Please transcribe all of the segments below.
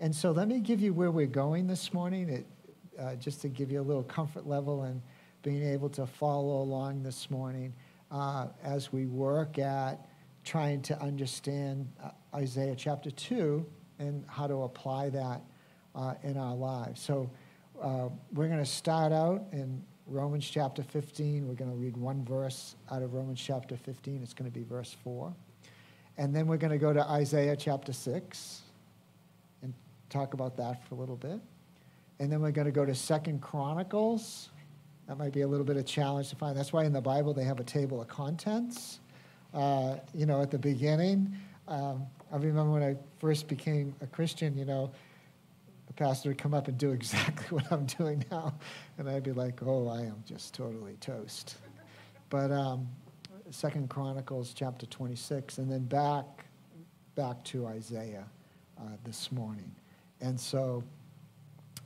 And so let me give you where we're going this morning, it, uh, just to give you a little comfort level and being able to follow along this morning uh, as we work at trying to understand uh, Isaiah chapter 2 and how to apply that uh, in our lives. So uh, we're going to start out in Romans chapter 15. We're going to read one verse out of Romans chapter 15. It's going to be verse 4. And then we're going to go to Isaiah chapter 6 and talk about that for a little bit. And then we're going to go to Second Chronicles. That might be a little bit of challenge to find. That's why in the Bible they have a table of contents. Uh, you know, at the beginning, um, I remember when I first became a Christian, you know, the pastor would come up and do exactly what I'm doing now. And I'd be like, oh, I am just totally toast. But um, Second Chronicles chapter 26, and then back, back to Isaiah uh, this morning. And so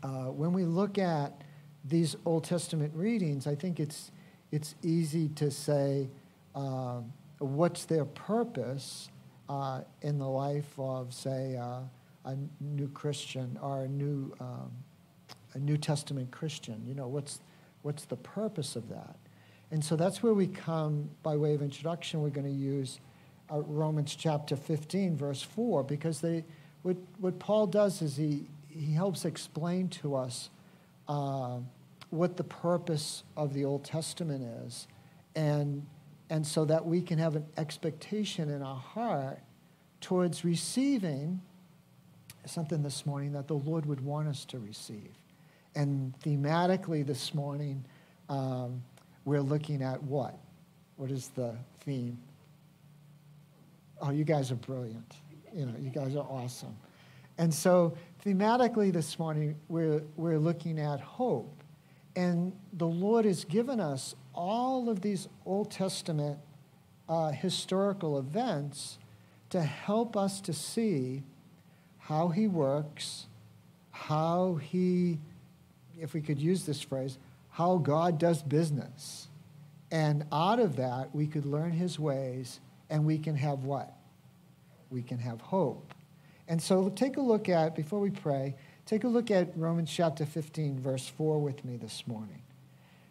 uh, when we look at these Old Testament readings, I think it's, it's easy to say uh, what's their purpose uh, in the life of, say, uh, a new Christian or a new, um, a New Testament Christian. You know, what's, what's the purpose of that? And so that's where we come, by way of introduction, we're going to use uh, Romans chapter 15, verse 4, because they, what, what Paul does is he, he helps explain to us uh, what the purpose of the Old Testament is. And, and so that we can have an expectation in our heart towards receiving something this morning that the Lord would want us to receive. And thematically this morning, um, we're looking at what? What is the theme? Oh, you guys are brilliant. You know, you guys are awesome. And so, thematically this morning, we're, we're looking at hope. And the Lord has given us all of these Old Testament uh, historical events to help us to see how he works, how he, if we could use this phrase, how God does business. And out of that, we could learn his ways and we can have what? We can have hope. And so take a look at, before we pray, take a look at Romans chapter 15, verse 4 with me this morning.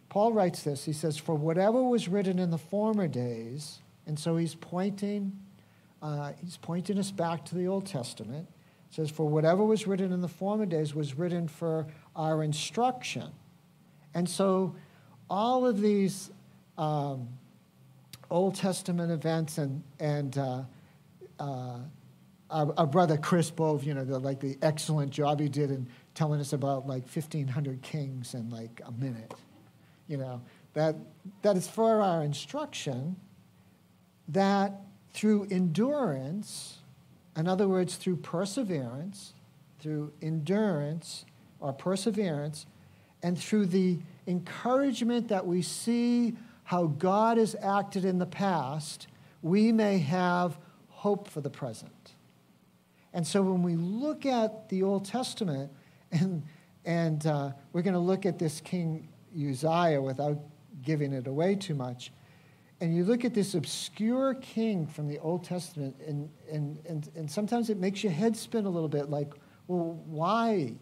Paul writes this. He says, For whatever was written in the former days, and so he's pointing, uh, he's pointing us back to the Old Testament says, For whatever was written in the former days was written for our instruction. And so all of these um, Old Testament events and, and uh, uh, our, our, brother Chris Bove, you know, the, like the excellent job he did in telling us about like 1,500 kings in like a minute, you know, that, that is for our instruction that through endurance, in other words, through perseverance, through endurance or perseverance, and through the encouragement that we see how God has acted in the past, we may have hope for the present. And so when we look at the Old Testament, and, and uh, we're going to look at this King Uzziah without giving it away too much, and you look at this obscure king from the Old Testament, and, and, and, and sometimes it makes your head spin a little bit like, well, why?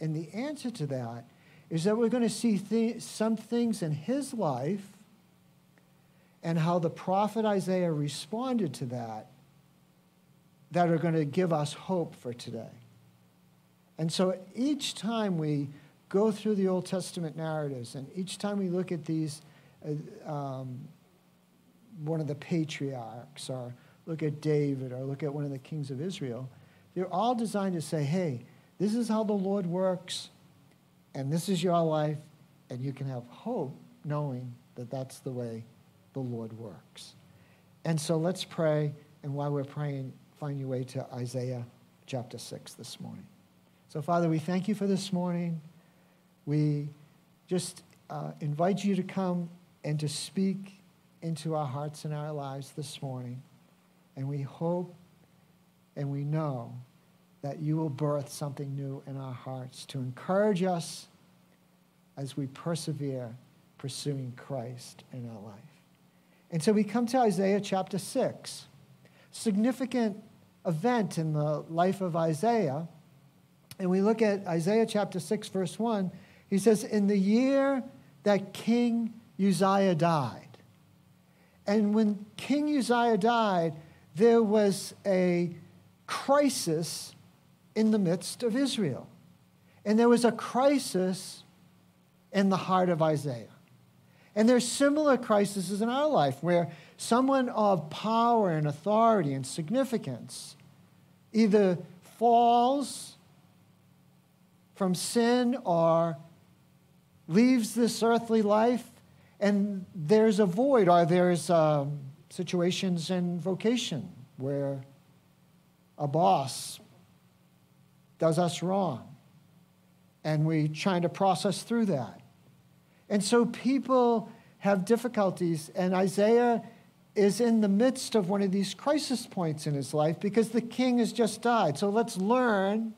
And the answer to that is that we're going to see th- some things in his life and how the prophet Isaiah responded to that that are going to give us hope for today. And so each time we go through the Old Testament narratives and each time we look at these uh, um, one of the patriarchs, or look at David, or look at one of the kings of Israel. They're all designed to say, hey, this is how the Lord works, and this is your life, and you can have hope knowing that that's the way the Lord works. And so let's pray, and while we're praying, find your way to Isaiah chapter 6 this morning. So, Father, we thank you for this morning. We just uh, invite you to come and to speak into our hearts and our lives this morning. And we hope and we know that you will birth something new in our hearts to encourage us as we persevere pursuing Christ in our life. And so we come to Isaiah chapter 6. Significant event in the life of Isaiah and we look at Isaiah chapter 6, verse 1, he says, In the year that King Uzziah died. And when King Uzziah died, there was a crisis in the midst of Israel. And there was a crisis in the heart of Isaiah. And there's similar crises in our life where someone of power and authority and significance either falls from sin or leaves this earthly life and there's a void or there's um, situations in vocation where a boss does us wrong and we're trying to process through that and so people have difficulties and isaiah is in the midst of one of these crisis points in his life because the king has just died so let's learn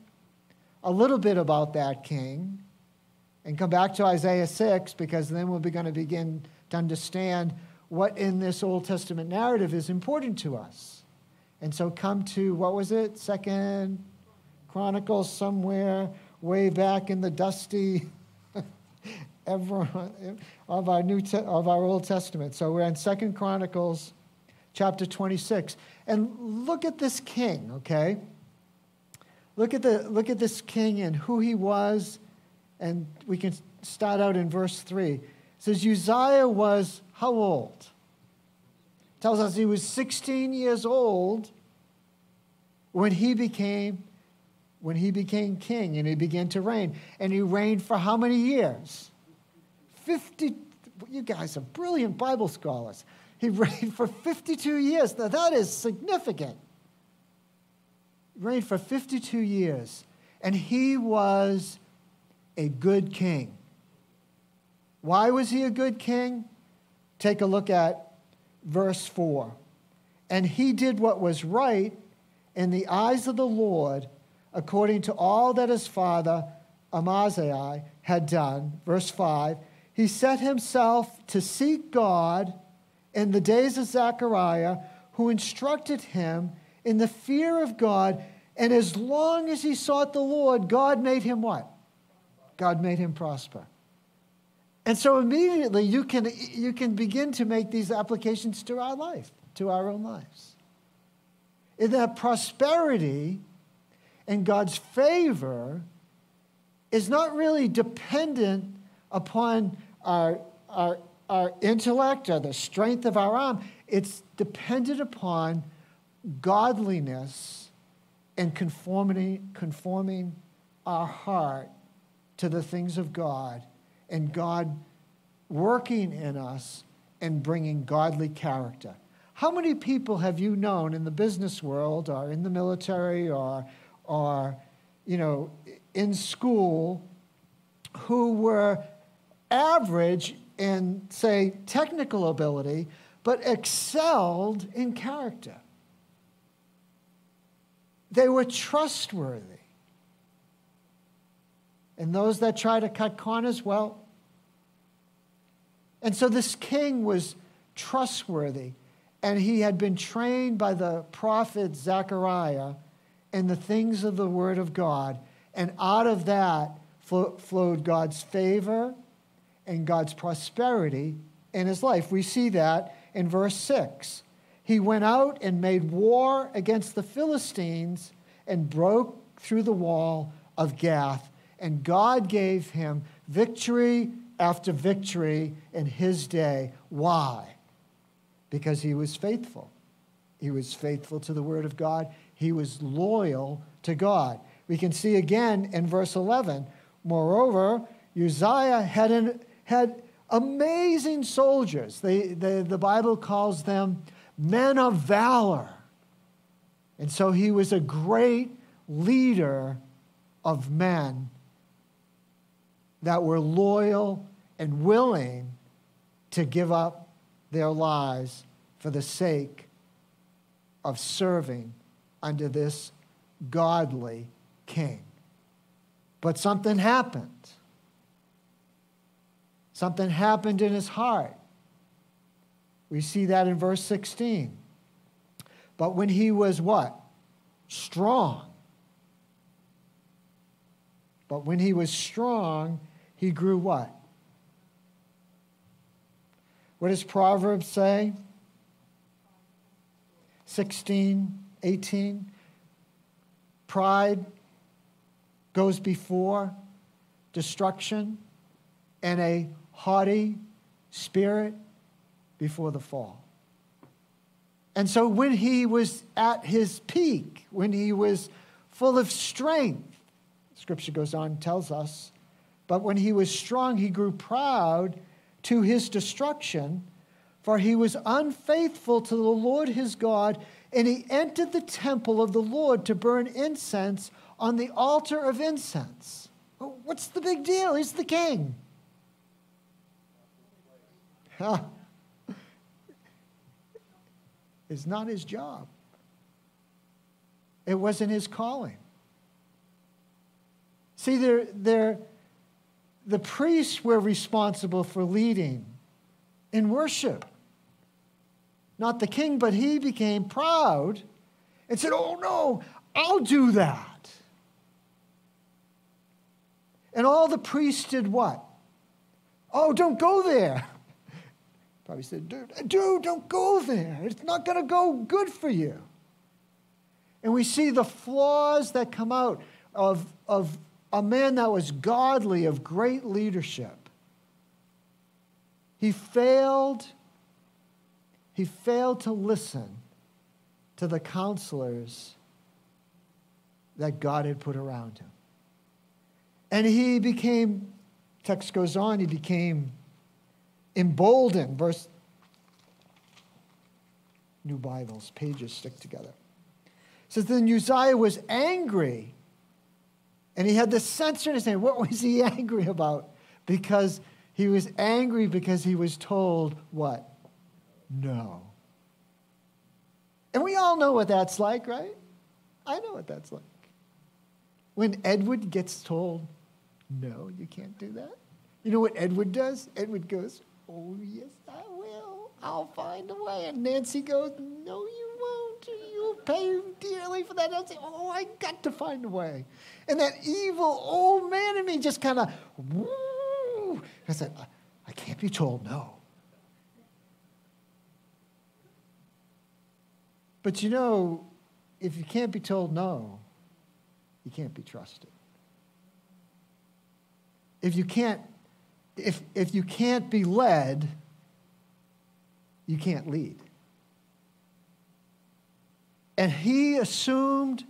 a little bit about that king and come back to Isaiah 6 because then we'll be going to begin to understand what in this Old Testament narrative is important to us. And so come to, what was it? Second Chronicles somewhere way back in the dusty of our new te- of our Old Testament. So we're in Second Chronicles chapter 26. And look at this king, okay? Look at, the, look at this king and who he was. And we can start out in verse 3. It says, Uzziah was how old? Tells us he was 16 years old when he became when he became king and he began to reign. And he reigned for how many years? 50 you guys are brilliant Bible scholars. He reigned for 52 years. Now that is significant reigned for 52 years, and he was a good king. Why was he a good king? Take a look at verse 4. And he did what was right in the eyes of the Lord, according to all that his father Amaziah had done. Verse 5 He set himself to seek God in the days of Zechariah, who instructed him in the fear of God. And as long as he sought the Lord, God made him what? God made him prosper. And so immediately you can, you can begin to make these applications to our life, to our own lives. In that prosperity and God's favor is not really dependent upon our, our, our intellect or the strength of our arm. It's dependent upon godliness and conformity, conforming our heart to the things of God and God working in us and bringing godly character. How many people have you known in the business world or in the military or, or you know, in school who were average in, say, technical ability, but excelled in character? They were trustworthy. And those that try to cut corners, well. And so this king was trustworthy, and he had been trained by the prophet Zechariah in the things of the Word of God. And out of that flowed God's favor and God's prosperity in his life. We see that in verse 6 he went out and made war against the Philistines and broke through the wall of Gath. And God gave him victory after victory in his day. Why? Because he was faithful. He was faithful to the word of God, he was loyal to God. We can see again in verse 11. Moreover, Uzziah had, an, had amazing soldiers. They, they, the Bible calls them men of valor. And so he was a great leader of men that were loyal and willing to give up their lives for the sake of serving under this godly king. But something happened. Something happened in his heart. We see that in verse 16. But when he was what? Strong. But when he was strong, he grew what? What does Proverbs say? 16, 18. Pride goes before destruction, and a haughty spirit before the fall. And so when he was at his peak, when he was full of strength, scripture goes on tells us, but when he was strong, he grew proud to his destruction, for he was unfaithful to the Lord his God, and he entered the temple of the Lord to burn incense on the altar of incense. What's the big deal? He's the king. It's not his job. It wasn't his calling. See, they're, they're, the priests were responsible for leading in worship. Not the king, but he became proud and said, Oh no, I'll do that. And all the priests did what? Oh, don't go there. Probably said, dude, dude, don't go there. It's not going to go good for you. And we see the flaws that come out of, of a man that was godly, of great leadership. He failed, he failed to listen to the counselors that God had put around him. And he became, text goes on, he became emboldened. Verse, New Bibles, pages stick together. It says, Then Uzziah was angry. And he had the censer in his hand. What was he angry about? Because he was angry because he was told what? No. And we all know what that's like, right? I know what that's like. When Edward gets told no, you can't do that. You know what Edward does? Edward goes, Oh, yes, I will. I'll find a way. And Nancy goes, No, you won't. You'll pay dearly for that. I say, Oh, I got to find a way. And that evil old man in me just kind of, I said, I can't be told no. But you know, if you can't be told no, you can't be trusted if you can't if, if you can't be led, you can't lead. And he assumed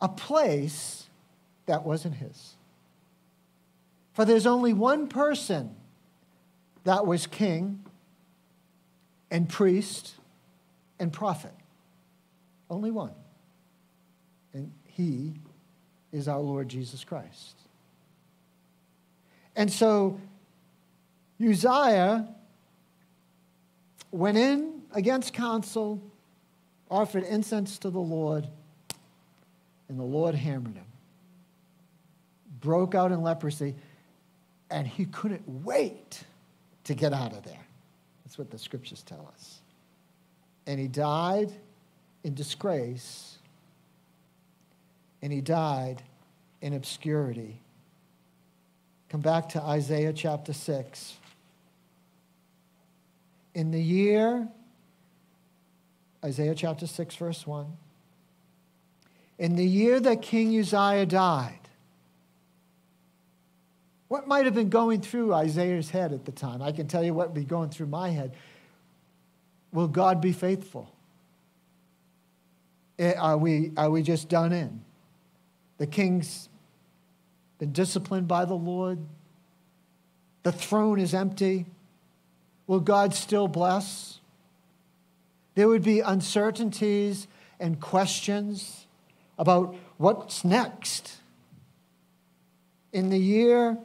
a place that wasn't his. For there's only one person that was king and priest and prophet. Only one. And he is our Lord Jesus Christ. And so Uzziah went in against counsel, offered incense to the Lord, and the Lord hammered him. Broke out in leprosy, and he couldn't wait to get out of there. That's what the scriptures tell us. And he died in disgrace, and he died in obscurity Come back to Isaiah chapter 6. In the year, Isaiah chapter 6, verse 1. In the year that King Uzziah died, what might have been going through Isaiah's head at the time? I can tell you what would be going through my head. Will God be faithful? Eh, are we, are we just done in? The king's been disciplined by the Lord. The throne is empty. Will God still bless? There would be uncertainties and questions about what's next. In the year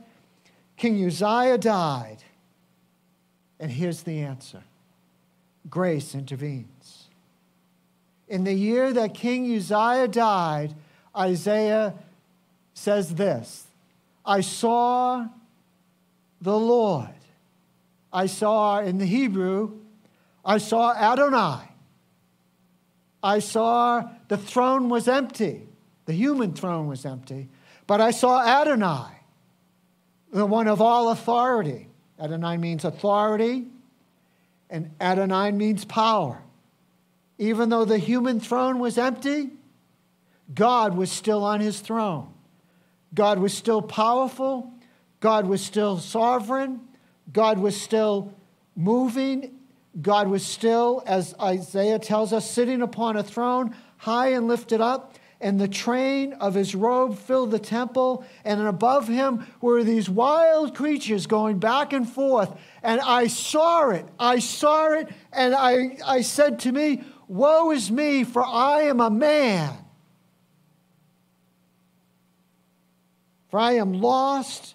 King Uzziah died, and here's the answer grace intervenes. In the year that King Uzziah died, Isaiah says this I saw the Lord. I saw in the Hebrew, I saw Adonai. I saw the throne was empty, the human throne was empty, But I saw Adonai, the one of all authority. Adonai means authority, and Adonai means power. Even though the human throne was empty, God was still on his throne. God was still powerful. God was still sovereign. God was still moving. God was still, as Isaiah tells us, sitting upon a throne, high and lifted up. And the train of his robe filled the temple. And above him were these wild creatures going back and forth. And I saw it. I saw it. And I, I said to me, Woe is me, for I am a man. For I am lost,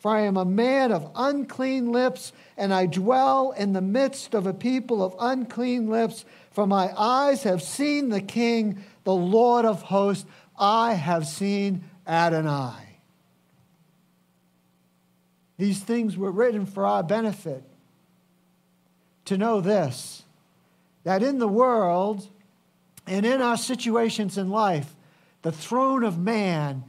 for I am a man of unclean lips, and I dwell in the midst of a people of unclean lips. For my eyes have seen the King, the Lord of hosts. I have seen Adonai. These things were written for our benefit. To know this that in the world and in our situations in life, the throne of man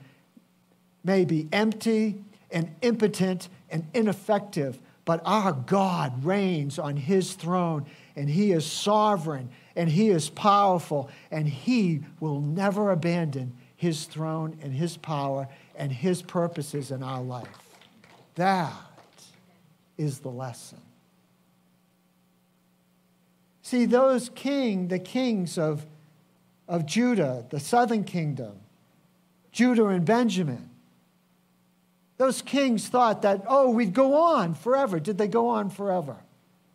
may be empty and impotent and ineffective, but our God reigns on his throne and he is sovereign and he is powerful and he will never abandon his throne and his power and his purposes in our life. That is the lesson. See, those king, the kings of, of Judah, the southern kingdom, Judah and Benjamin, those kings thought that, oh, we'd go on forever. Did they go on forever?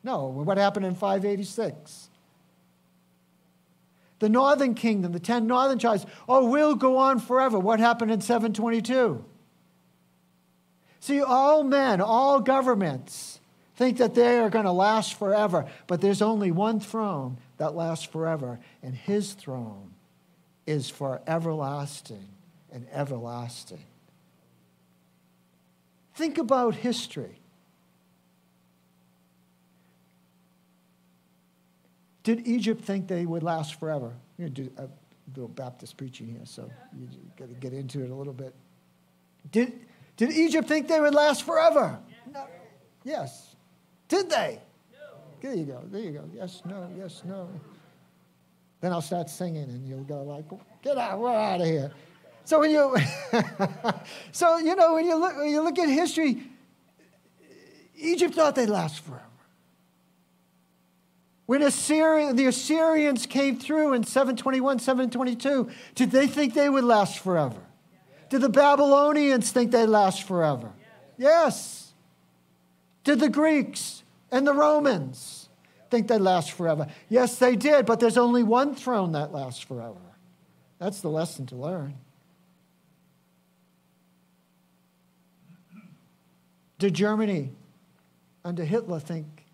No. What happened in 586? The northern kingdom, the 10 northern tribes, oh, we'll go on forever. What happened in 722? See, all men, all governments think that they are going to last forever, but there's only one throne that lasts forever, and his throne is for everlasting and everlasting. Think about history. Did Egypt think they would last forever? I'm going to uh, do a little Baptist preaching here, so you got to get into it a little bit. Did, did Egypt think they would last forever? No. Yes. Did they? No. There you go. There you go. Yes, no, yes, no. Then I'll start singing, and you'll go like, "Get out! We're out of here." So when you, so you know when you look when you look at history, Egypt thought they'd last forever. When Assyria, the Assyrians came through in 721, 722, did they think they would last forever? Did the Babylonians think they'd last forever? Yes. Did the Greeks and the Romans think they'd last forever? Yes, they did, but there's only one throne that lasts forever. That's the lesson to learn. Did Germany under Hitler think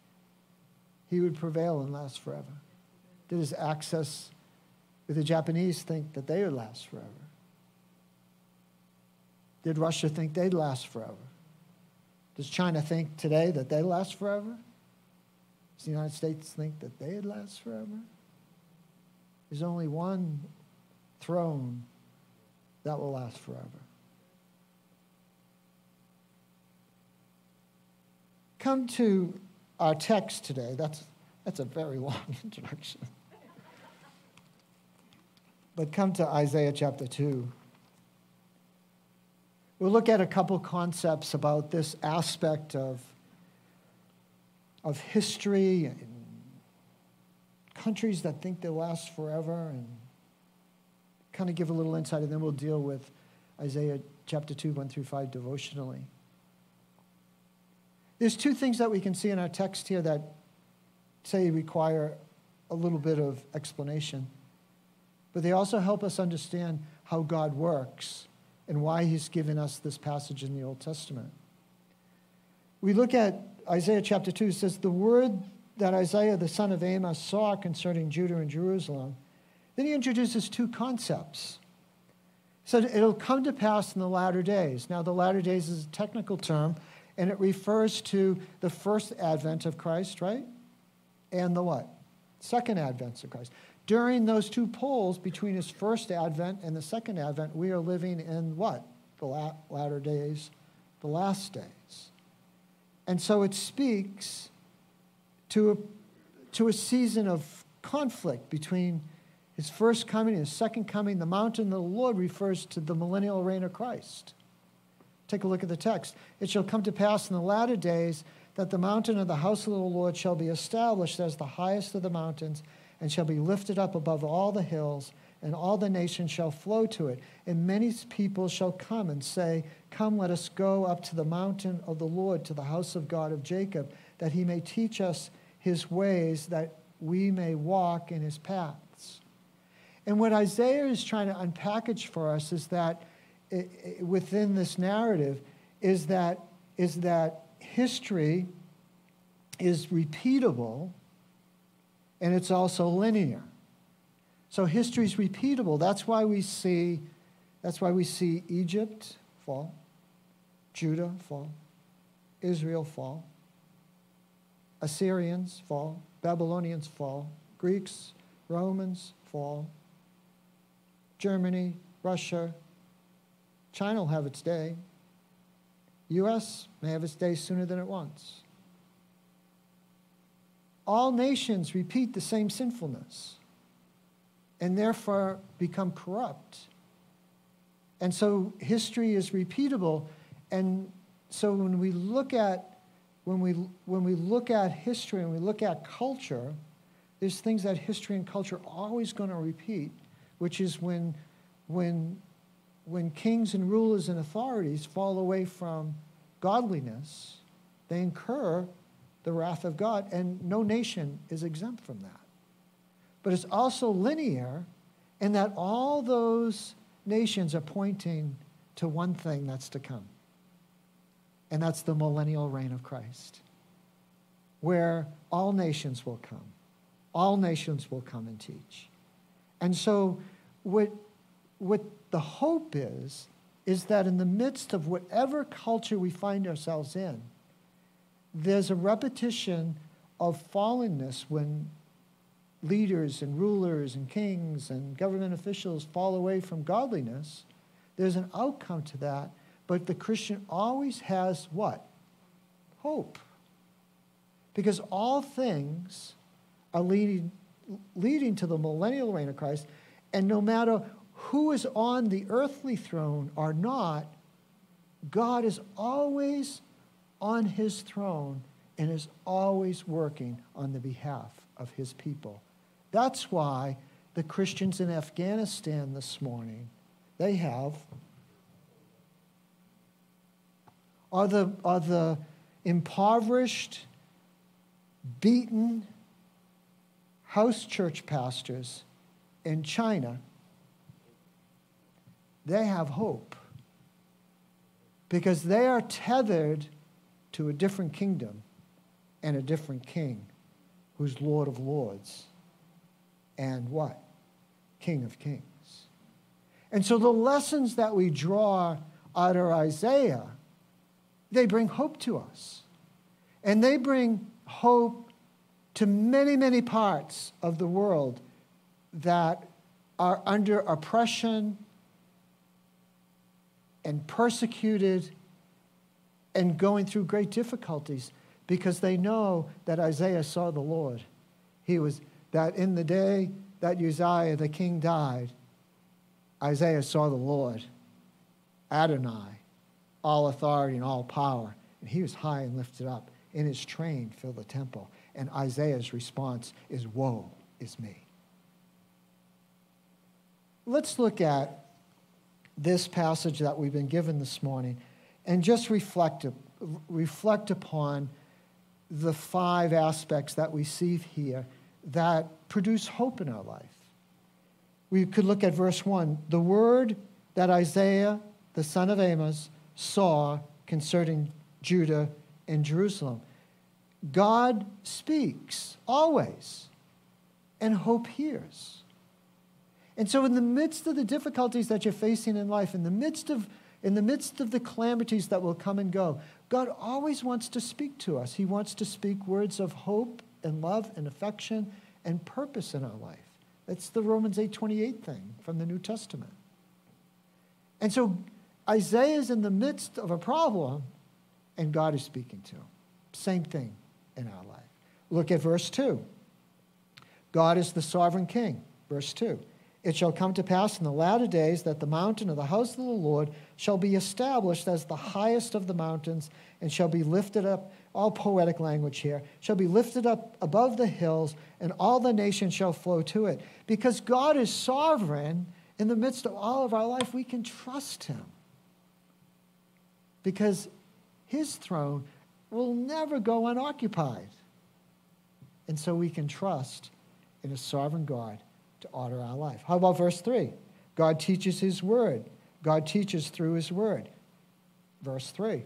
he would prevail and last forever? Did his Axis with the Japanese think that they would last forever? Did Russia think they'd last forever? Does China think today that they last forever? Does the United States think that they'd last forever? There's only one throne that will last forever. Come to our text today. That's, that's a very long introduction. but come to Isaiah chapter 2. We'll look at a couple concepts about this aspect of, of history and countries that think they'll last forever and kind of give a little insight, and then we'll deal with Isaiah chapter 2, 1 through 5 devotionally. There's two things that we can see in our text here that say require a little bit of explanation, but they also help us understand how God works and why He's given us this passage in the Old Testament. We look at Isaiah chapter 2, it says, The word that Isaiah the son of Amos saw concerning Judah and Jerusalem. Then he introduces two concepts. He said, It'll come to pass in the latter days. Now, the latter days is a technical term and it refers to the first advent of Christ, right? And the what? Second advent of Christ. During those two poles between his first advent and the second advent, we are living in what? the la- latter days, the last days. And so it speaks to a, to a season of conflict between his first coming and his second coming. The mountain of the Lord refers to the millennial reign of Christ. Take a look at the text. It shall come to pass in the latter days that the mountain of the house of the Lord shall be established as the highest of the mountains and shall be lifted up above all the hills, and all the nations shall flow to it. And many people shall come and say, Come, let us go up to the mountain of the Lord, to the house of God of Jacob, that he may teach us his ways, that we may walk in his paths. And what Isaiah is trying to unpackage for us is that within this narrative is that, is that history is repeatable and it's also linear. So history is repeatable. That's why we see, that's why we see Egypt fall, Judah fall, Israel fall, Assyrians fall, Babylonians fall, Greeks, Romans fall, Germany, Russia, China will have its day. U.S. may have its day sooner than it wants. All nations repeat the same sinfulness and therefore become corrupt. And so history is repeatable. And so when we look at when we when we look at history and we look at culture, there's things that history and culture are always going to repeat, which is when when when kings and rulers and authorities fall away from godliness, they incur the wrath of God, and no nation is exempt from that. But it's also linear in that all those nations are pointing to one thing that's to come, and that's the millennial reign of Christ, where all nations will come. All nations will come and teach. And so, what, what the hope is, is that in the midst of whatever culture we find ourselves in, there's a repetition of fallenness when leaders and rulers and kings and government officials fall away from godliness. There's an outcome to that, but the Christian always has what? Hope. Because all things are leading, leading to the millennial reign of Christ, and no matter who is on the earthly throne or not, God is always on his throne and is always working on the behalf of his people. That's why the Christians in Afghanistan this morning, they have are the, are the impoverished, beaten house church pastors in China, they have hope because they are tethered to a different kingdom and a different king who's Lord of Lords and what? King of Kings. And so the lessons that we draw out of Isaiah, they bring hope to us. And they bring hope to many, many parts of the world that are under oppression and persecuted and going through great difficulties because they know that Isaiah saw the Lord. He was that in the day that Uzziah the king died, Isaiah saw the Lord, Adonai, all authority and all power, and he was high and lifted up. In his train filled the temple. And Isaiah's response is, Woe is me. Let's look at this passage that we've been given this morning and just reflect, reflect upon the five aspects that we see here that produce hope in our life. We could look at verse 1 the word that Isaiah, the son of Amos, saw concerning Judah and Jerusalem. God speaks always, and hope hears. And so, in the midst of the difficulties that you're facing in life, in the midst of in the midst of the calamities that will come and go, God always wants to speak to us. He wants to speak words of hope and love and affection and purpose in our life. That's the Romans 8:28 thing from the New Testament. And so Isaiah is in the midst of a problem, and God is speaking to him. Same thing in our life. Look at verse 2. God is the sovereign king. Verse 2. It shall come to pass in the latter days that the mountain of the house of the Lord shall be established as the highest of the mountains and shall be lifted up, all poetic language here, shall be lifted up above the hills, and all the nations shall flow to it. Because God is sovereign in the midst of all of our life, we can trust Him. Because His throne will never go unoccupied. And so we can trust in a sovereign God to order our life. How about verse 3? God teaches his word. God teaches through his word. Verse 3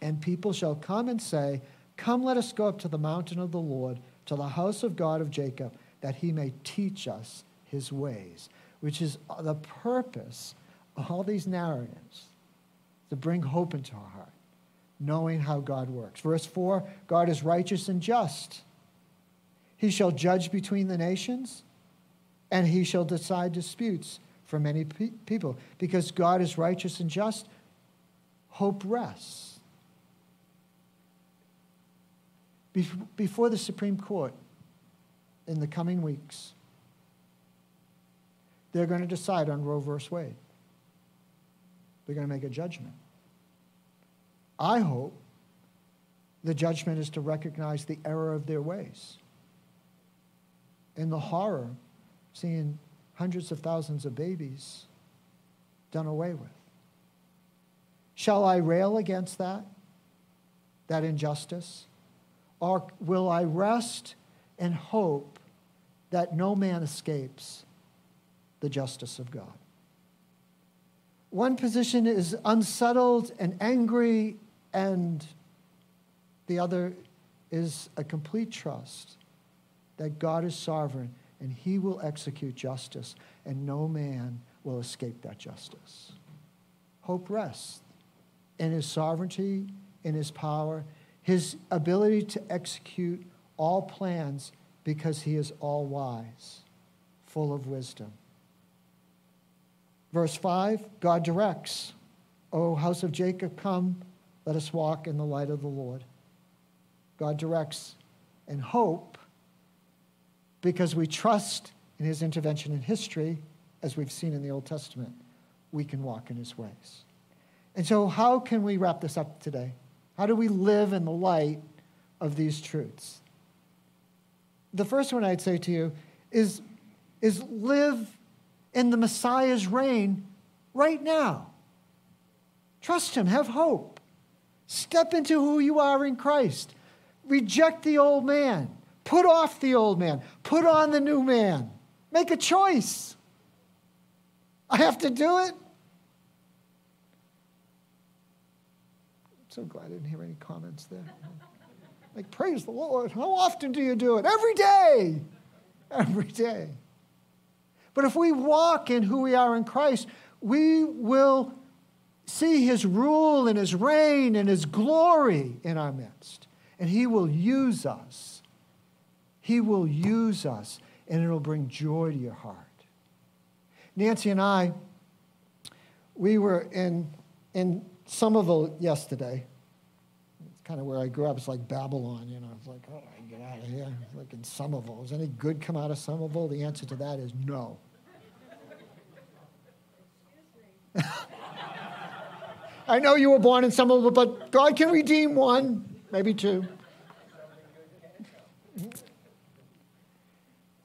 And people shall come and say, Come, let us go up to the mountain of the Lord, to the house of God of Jacob, that he may teach us his ways, which is the purpose of all these narratives to bring hope into our heart, knowing how God works. Verse 4 God is righteous and just. He shall judge between the nations and he shall decide disputes for many pe- people. Because God is righteous and just, hope rests. before the Supreme Court in the coming weeks, they're going to decide on Roe v. Wade. They're going to make a judgment. I hope the judgment is to recognize the error of their ways and the horror seeing hundreds of thousands of babies done away with. Shall I rail against that, that injustice? Or will I rest and hope that no man escapes the justice of God? One position is unsettled and angry, and the other is a complete trust that God is sovereign and he will execute justice, and no man will escape that justice. Hope rests in his sovereignty, in his power, his ability to execute all plans because he is all wise, full of wisdom. Verse 5 God directs, O house of Jacob, come, let us walk in the light of the Lord. God directs and hope because we trust in his intervention in history, as we've seen in the Old Testament, we can walk in his ways. And so, how can we wrap this up today? How do we live in the light of these truths? The first one I'd say to you is, is live in the Messiah's reign right now. Trust him, have hope. Step into who you are in Christ. Reject the old man. Put off the old man, put on the new man. Make a choice. I have to do it. I'm so glad I didn't hear any comments there. Like, praise the Lord. How often do you do it? Every day. Every day. But if we walk in who we are in Christ, we will see his rule and his reign and his glory in our midst. And he will use us he will use us, and it'll bring joy to your heart. Nancy and I, we were in, in Somerville yesterday. It's kind of where I grew up. It's like Babylon, you know. It's like, oh, I get out of here. It's like in Somerville. Is any good come out of Somerville? The answer to that is no. I know you were born in Somerville, but God can redeem one, maybe two.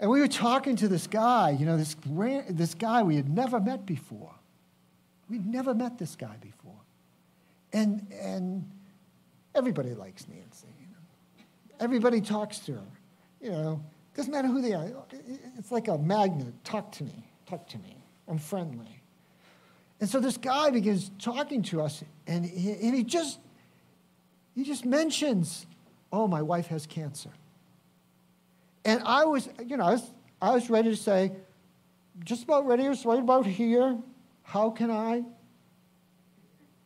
And we were talking to this guy, you know, this, this guy we had never met before. We'd never met this guy before. And, and everybody likes Nancy. You know. Everybody talks to her. You know, doesn't matter who they are. It's like a magnet. Talk to me. Talk to me. I'm friendly. And so this guy begins talking to us, and he, and he just he just mentions, "Oh, my wife has cancer." And I was, you know, I was, I was ready to say, just about ready, it's right about here. How can I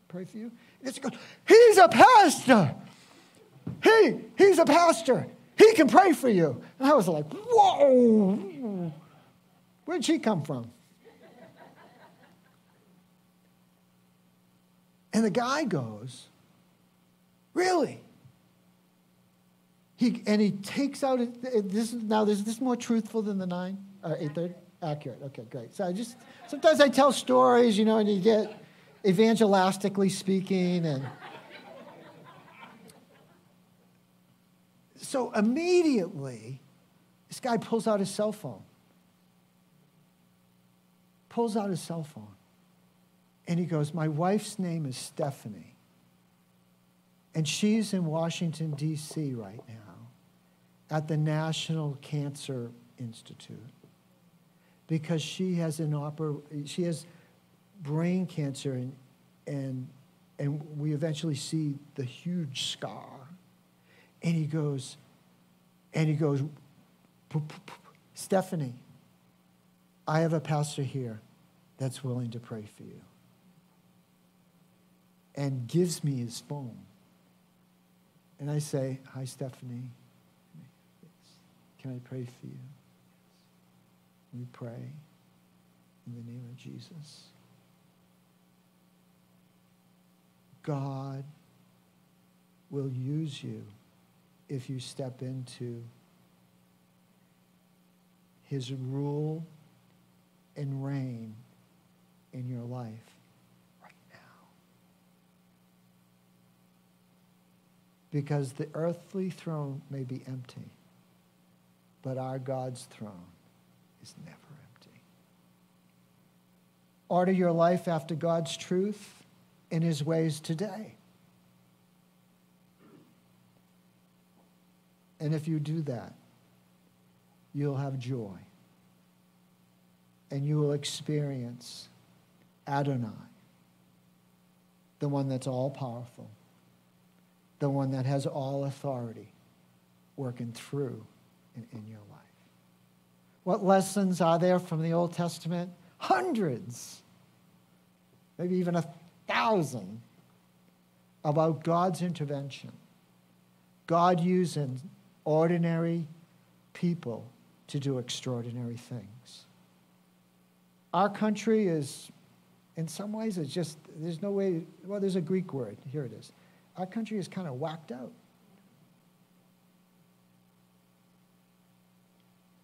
pray for you? It's goes, he's a pastor. He, he's a pastor. He can pray for you. And I was like, whoa, where'd she come from? And the guy goes, Really? He, and he takes out, this, is, now is this more truthful than the 9 or 830? Accurate, okay, great. So I just, sometimes I tell stories, you know, and you get evangelistically speaking and. So immediately, this guy pulls out his cell phone. Pulls out his cell phone. And he goes, My wife's name is Stephanie. And she's in Washington, D.C. right now at the National Cancer Institute because she has an oper- she has brain cancer and, and, and we eventually see the huge scar. And he goes, and he goes, Stephanie, I have a pastor here that's willing to pray for you. And gives me his phone. And I say, Hi, Stephanie. Can I pray for you? We pray in the name of Jesus. God will use you if you step into his rule and reign in your life right now. Because the earthly throne may be empty, but our God's throne is never empty. Order your life after God's truth in his ways today. And if you do that, you'll have joy. And you will experience Adonai, the one that's all powerful, the one that has all authority working through in, in your life. What lessons are there from the Old Testament? Hundreds, maybe even a thousand about God's intervention. God using ordinary people to do extraordinary things. Our country is, in some ways, it's just, there's no way, well, there's a Greek word. Here it is. Our country is kind of whacked out.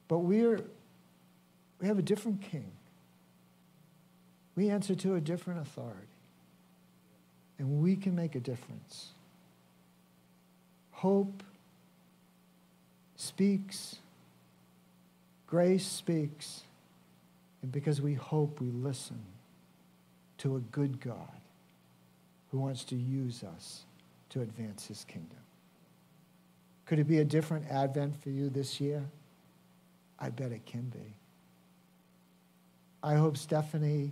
But we're, we have a different king. We answer to a different authority and we can make a difference. Hope speaks, grace speaks, and because we hope, we listen to a good God who wants to use us to advance his kingdom. Could it be a different advent for you this year? I bet it can be. I hope Stephanie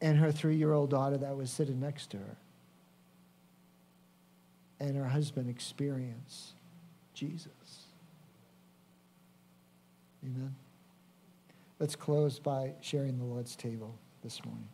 and her three year old daughter that was sitting next to her and her husband experience Jesus. Amen. Let's close by sharing the Lord's table this morning.